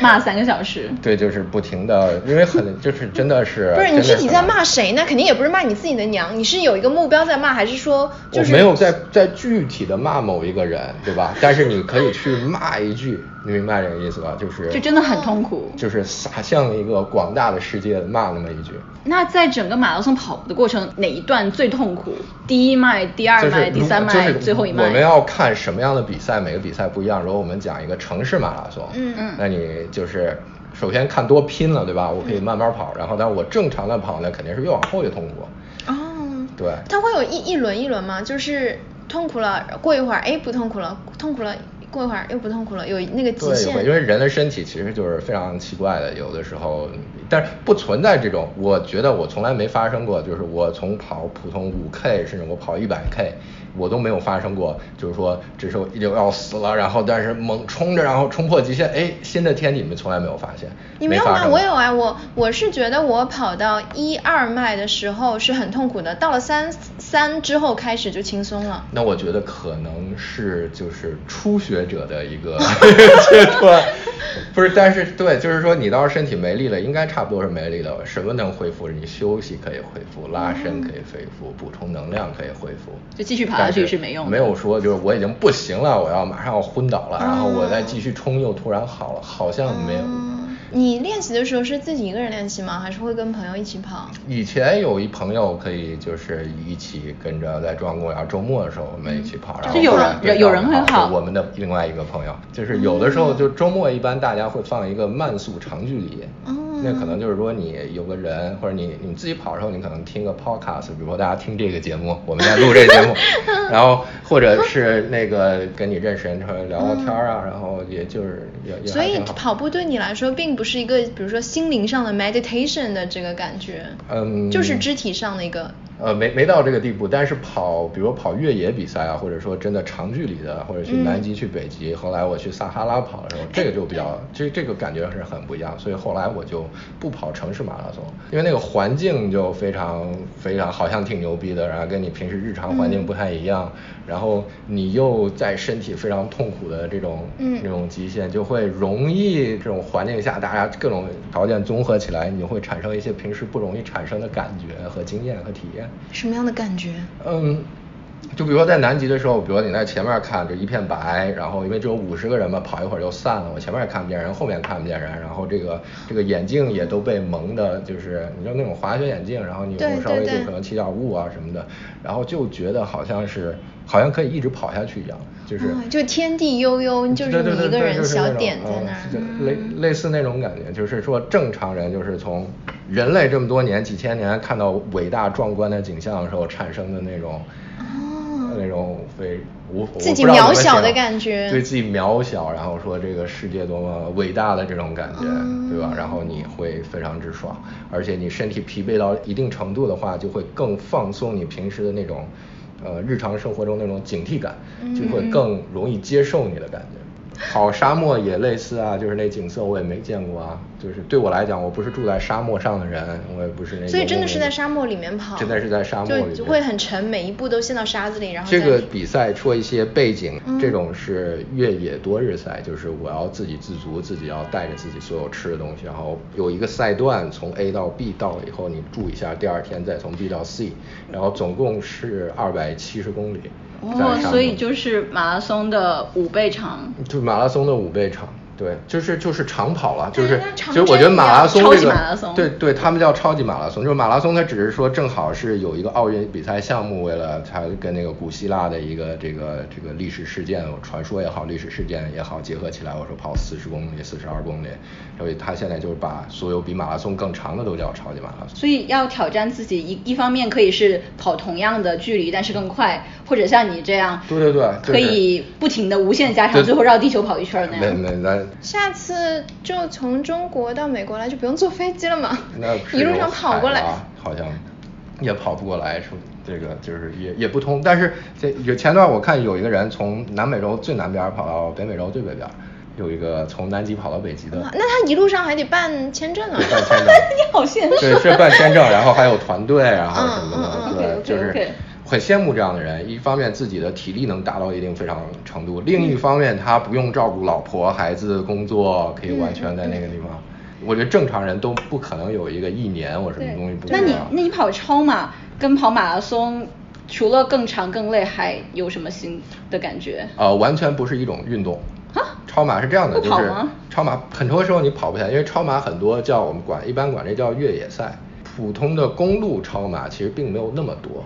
骂三个小时。对，就是不停的，因为很就是真的是不是你具体在骂谁呢？肯定也不是骂你自己的娘，你是有一个目标在骂，还是说就是我没有在在具体的骂某一个人，对吧？但是你可以去骂一句，你明白这个意思吧？就是就真的很痛苦就是撒向一个广大的世界骂那么一句。那在整个马拉松跑步的过程，哪一段最痛苦？第一迈、第二迈、第三迈、就是最后一迈。我们要看什么样的比赛，每个比赛不一样。如果我们讲一个城市马拉松，嗯嗯那你就是首先看多拼了，对吧？我可以慢慢跑，然后但是我正常的跑呢，肯定是越往后越痛苦。哦，对它会有一一轮一轮吗？就是痛苦了，过一会儿哎不痛苦了，痛苦了，过一会儿又不痛苦了，有那个极，限。对因为人的身体其实就是非常奇怪的，有的时候，但是不存在这种，我觉得我从来没发生过，就是我从跑普通五 K，甚至我跑一百 K，我都没有发生过，就是说这时候就要死了，然后但是猛冲着，然后冲破极限，哎，新的天地你们从来没有发现，你没有吗？我有啊，我我是觉得我跑到一二迈的时候是很痛苦的，到了三三之后开始就轻松了。那我觉得可能是就是初学者的一个 阶段，不是，但是对，就是说你到时候身体没力了，应该差不多是没力了。什么能恢复？你休息可以恢复，拉伸可以恢复，补充能量可以恢复。就继续爬下去是没用的没有说就是我已经不行了，我要马上要昏倒了，然后我再继续冲又突然好了，好像没有。嗯你练习的时候是自己一个人练习吗？还是会跟朋友一起跑？以前有一朋友可以就是一起跟着在中央公园周末的时候我们一起跑，然后就有人有人会跑是我们的另外一个朋友，就是有的时候就周末一般大家会放一个慢速长距离，那可能就是说你有个人或者你你自己跑的时候，你可能听个 podcast，比如说大家听这个节目，我们在录这个节目，然后或者是那个跟你认识人出来聊聊天啊，然后也就是也也所以跑步对你来说并不是一个，比如说心灵上的 meditation 的这个感觉，嗯就是肢体上的一个。呃，没没到这个地步，但是跑，比如跑越野比赛啊，或者说真的长距离的，或者去南极、去北极，后来我去撒哈拉跑的时候，这个就比较，这这个感觉是很不一样，所以后来我就不跑城市马拉松，因为那个环境就非常非常好像挺牛逼的，然后跟你平时日常环境不太一样，然后你又在身体非常痛苦的这种、嗯。这种极限，就会容易这种环境下，大家各种条件综合起来，你会产生一些平时不容易产生的感觉和经验和体验。什么样的感觉？嗯，就比如说在南极的时候，比如说你在前面看就一片白，然后因为只有五十个人嘛，跑一会儿就散了，我前面也看不见人，后面看不见人，然后这个这个眼镜也都被蒙的，就是你知道那种滑雪眼镜，然后你对有稍微就可能起点雾啊什么的，然后就觉得好像是好像可以一直跑下去一样，就是。啊就天地悠悠，就是你一个人小点在那儿。类类似那种感觉，就是说正常人就是从人类这么多年几千年看到伟大壮观的景象的时候产生的那种。那种非无自己渺小的感觉对自己渺小，然后说这个世界多么伟大的这种感觉，对吧？然后你会非常之爽，而且你身体疲惫到一定程度的话，就会更放松你平时的那种呃日常生活中那种警惕感，就会更容易接受你的感觉。好沙漠也类似啊，就是那景色我也没见过啊，就是对我来讲，我不是住在沙漠上的人，我也不是那种。所以真的是在沙漠里面跑，真的是在沙漠里面就会很沉，每一步都陷到沙子里，然后这个比赛说一些背景，嗯这种是越野多日赛，就是我要自给自足，自己要带着自己所有吃的东西，然后有一个赛段从 A 到 B 到了以后，你住一下，第二天再从 B 到 C，然后总共是二百七十公里。在哦，所以就是马拉松的五倍长。就马拉松的五倍长，对，就是就是长跑了，就是其实我觉得马拉松超级这个马拉松对对，他们叫超级马拉松，就是马拉松它只是说正好是有一个奥运比赛项目，为了它跟那个古希腊的一个这个这个历史事件传说也好，历史事件也好结合起来，我说跑四十公里、四十二公里，所以他现在就是把所有比马拉松更长的都叫超级马拉松。所以要挑战自己，一一方面可以是跑同样的距离，但是更快，或者像你这样，对对对可以不停的无限加长，最后绕地球跑一圈儿那没样。没那下次就从中国到美国来，就不用坐飞机了嘛那一路上跑过来。好像也跑不过来，说这个就是也也不通。但是这有前段我看有一个人从南美洲最南边跑到北美洲最北边，有一个从南极跑到北极的哇，那他一路上还得办签证啊。办签证 你好现实。对，是办签证，然后还有团队，然后什么的，嗯嗯嗯对就是很羡慕这样的人。一方面自己的体力能达到一定非常程度，另一方面他不用照顾老婆、孩子、工作，可以完全在那个地方。我觉得正常人都不可能有一个一年我什么东西不做那你啊那你跑超马跟跑马拉松，除了更长更累，还有什么新的感觉？呃，完全不是一种运动。啊超马是这样的，就是超马很多时候你跑不下来，因为超马很多叫我们管一般管这叫越野赛，普通的公路超马其实并没有那么多。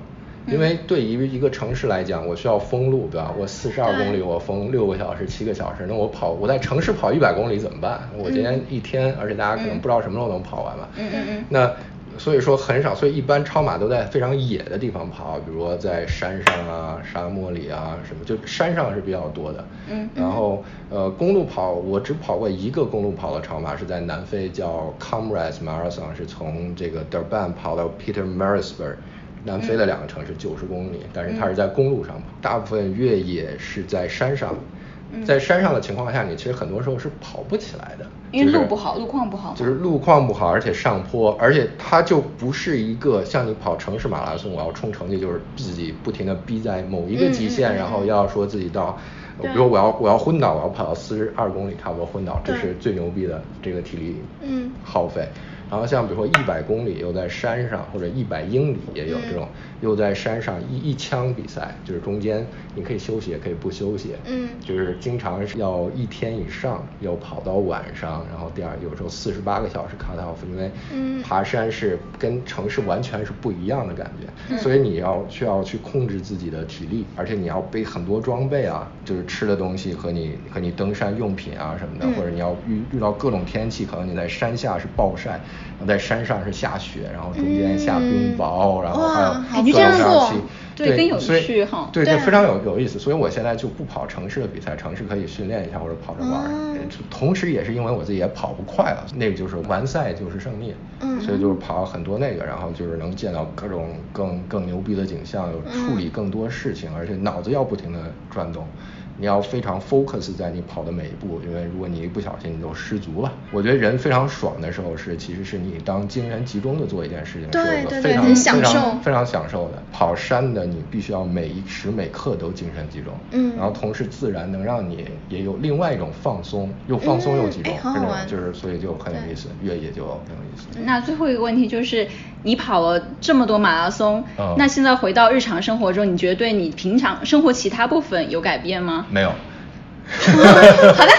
因为对于一个城市来讲，我需要封路，对吧？我四十二公里，我封六个小时、七个小时，那我跑我在城市跑一百公里怎么办？我今天一天，而且大家可能不知道什么时候能跑完嘛。嗯嗯嗯那所以说很少，所以一般超马都在非常野的地方跑，比如说在山上啊、沙漠里啊什么，就山上是比较多的。嗯然后呃，公路跑我只跑过一个公路跑的超马，是在南非叫 Comrades Marathon，是从这个 Durban 跑到 Pietermaritzburg。南非的两个城市九十公里，但是它是在公路上跑，大部分越野是在山上，在山上的情况下，你其实很多时候是跑不起来的，因为路不好路况不好就是路况不好，而且上坡，而且它就不是一个像你跑城市马拉松，我要冲成绩，就是自己不停的逼在某一个极限，然后要说自己到，比对。如我要我要昏倒，我要跑到四十二公里差不多昏倒，这是最牛逼的这个体力嗯。耗费。然后像比如说一百公里又在山上，或者一百英里也有这种，又在山上一一枪比赛，就是中间你可以休息，也可以不休息，嗯就是经常是要一天以上，要跑到晚上，然后第二有时候四十八个小时 cut off，因为嗯爬山是跟城市完全是不一样的感觉，所以你要需要去控制自己的体力，而且你要背很多装备啊，就是吃的东西和你和你登山用品啊什么的，嗯或者你要遇遇到各种天气，可能你在山下是暴晒，然后在山上是下雪，然后中间下冰雹，嗯然后还有各种各样气对更有趣哈对，对非常有有意思，所以我现在就不跑城市的比赛，城市可以训练一下或者跑着玩同时也是因为我自己也跑不快了，那个就是完赛就是胜利，嗯所以就是跑很多那个，然后就是能见到各种更更牛逼的景象，有处理更多事情，而且脑子要不停的转动。你要非常 focus 在你跑的每一步，因为如果你一不小心你就失足了。我觉得人非常爽的时候是，其实是你当精神集中的做一件事情，对是有个非常享非常受非常享受的。跑山的你必须要每一时每刻都精神集中，嗯然后同时自然能让你也有另外一种放松，又放松又集中，嗯就是所以就很有意思，越野就很有意思。那最后一个问题就是，你跑了这么多马拉松，嗯那现在回到日常生活中，你觉得对你平常生活其他部分有改变吗？没有。好的，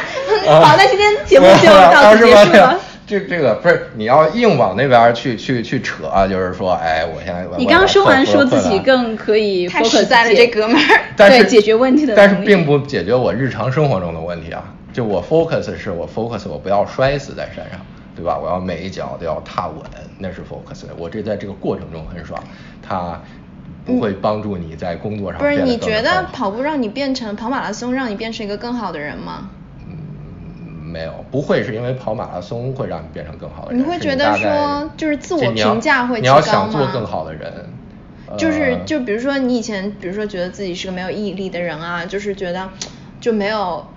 好，那今天节目就到此结束了。这这个不是你要硬往那边去去去扯啊，就是说，哎，我现在你刚刚说完说自己更可以太实在了这哥们儿 但是对解决问题的但是并不解决我日常生活中的问题啊。就我 focus 是我 focus 我不要摔死在山上，对吧？我要每一脚都要踏稳，那是 focus。我这在这个过程中很爽，它不会帮助你在工作上不是你觉得跑步让你变成跑马拉松让你变成一个更好的人吗？嗯，没有，不会是因为跑马拉松会让你变成更好的人。你会觉得说就是自我评价会你要提高吗想做更好的人，就是呃就比如说你以前比如说觉得自己是个没有毅力的人啊，就是觉得就没有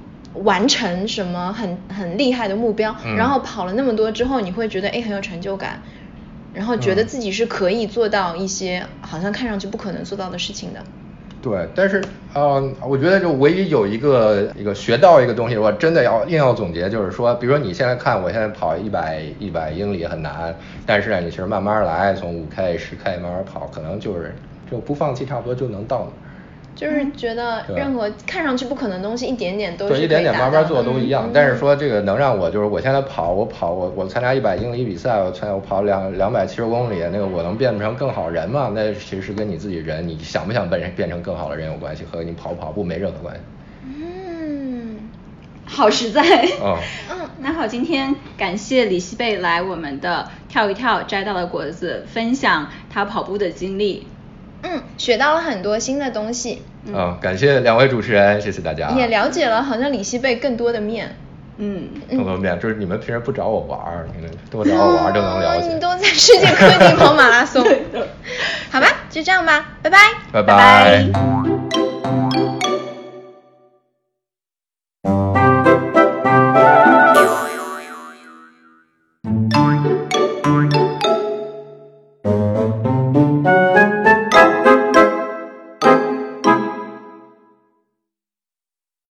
完成什么很很厉害的目标，嗯然后跑了那么多之后，你会觉得哎很有成就感，然后觉得嗯自己是可以做到一些好像看上去不可能做到的事情的。对，但是呃，我觉得就唯一有一个一个学到一个东西，我真的要硬要总结，就是说，比如说你现在看我现在跑一百一百英里很难，但是呢，你其实慢慢来，从五 K 十 K 慢慢跑，可能就是就不放弃，差不多就能到。就是觉得任何看上去不可能的东西，一点点都是对，一点点慢慢做都一样。嗯但是说这个能让我就是我现在跑，我跑我我参加一百英里比赛，我参加我跑两两百七十公里，那个我能变成更好人吗？那其实是跟你自己人，你想不想变成变成更好的人有关系，和你跑不跑步没任何关系。嗯，好实在。嗯嗯那好，今天感谢李希贝来我们的跳一跳摘到了果子，分享他跑步的经历。嗯，学到了很多新的东西，嗯，感谢两位主持人，谢谢大家。也了解了好像李希贝更多的面。嗯，更多面，就是你们平时不找我玩儿，你们多找我玩儿就能了解。嗯你都在世界各地跑马拉松。好吧，就这样吧，拜拜。拜拜拜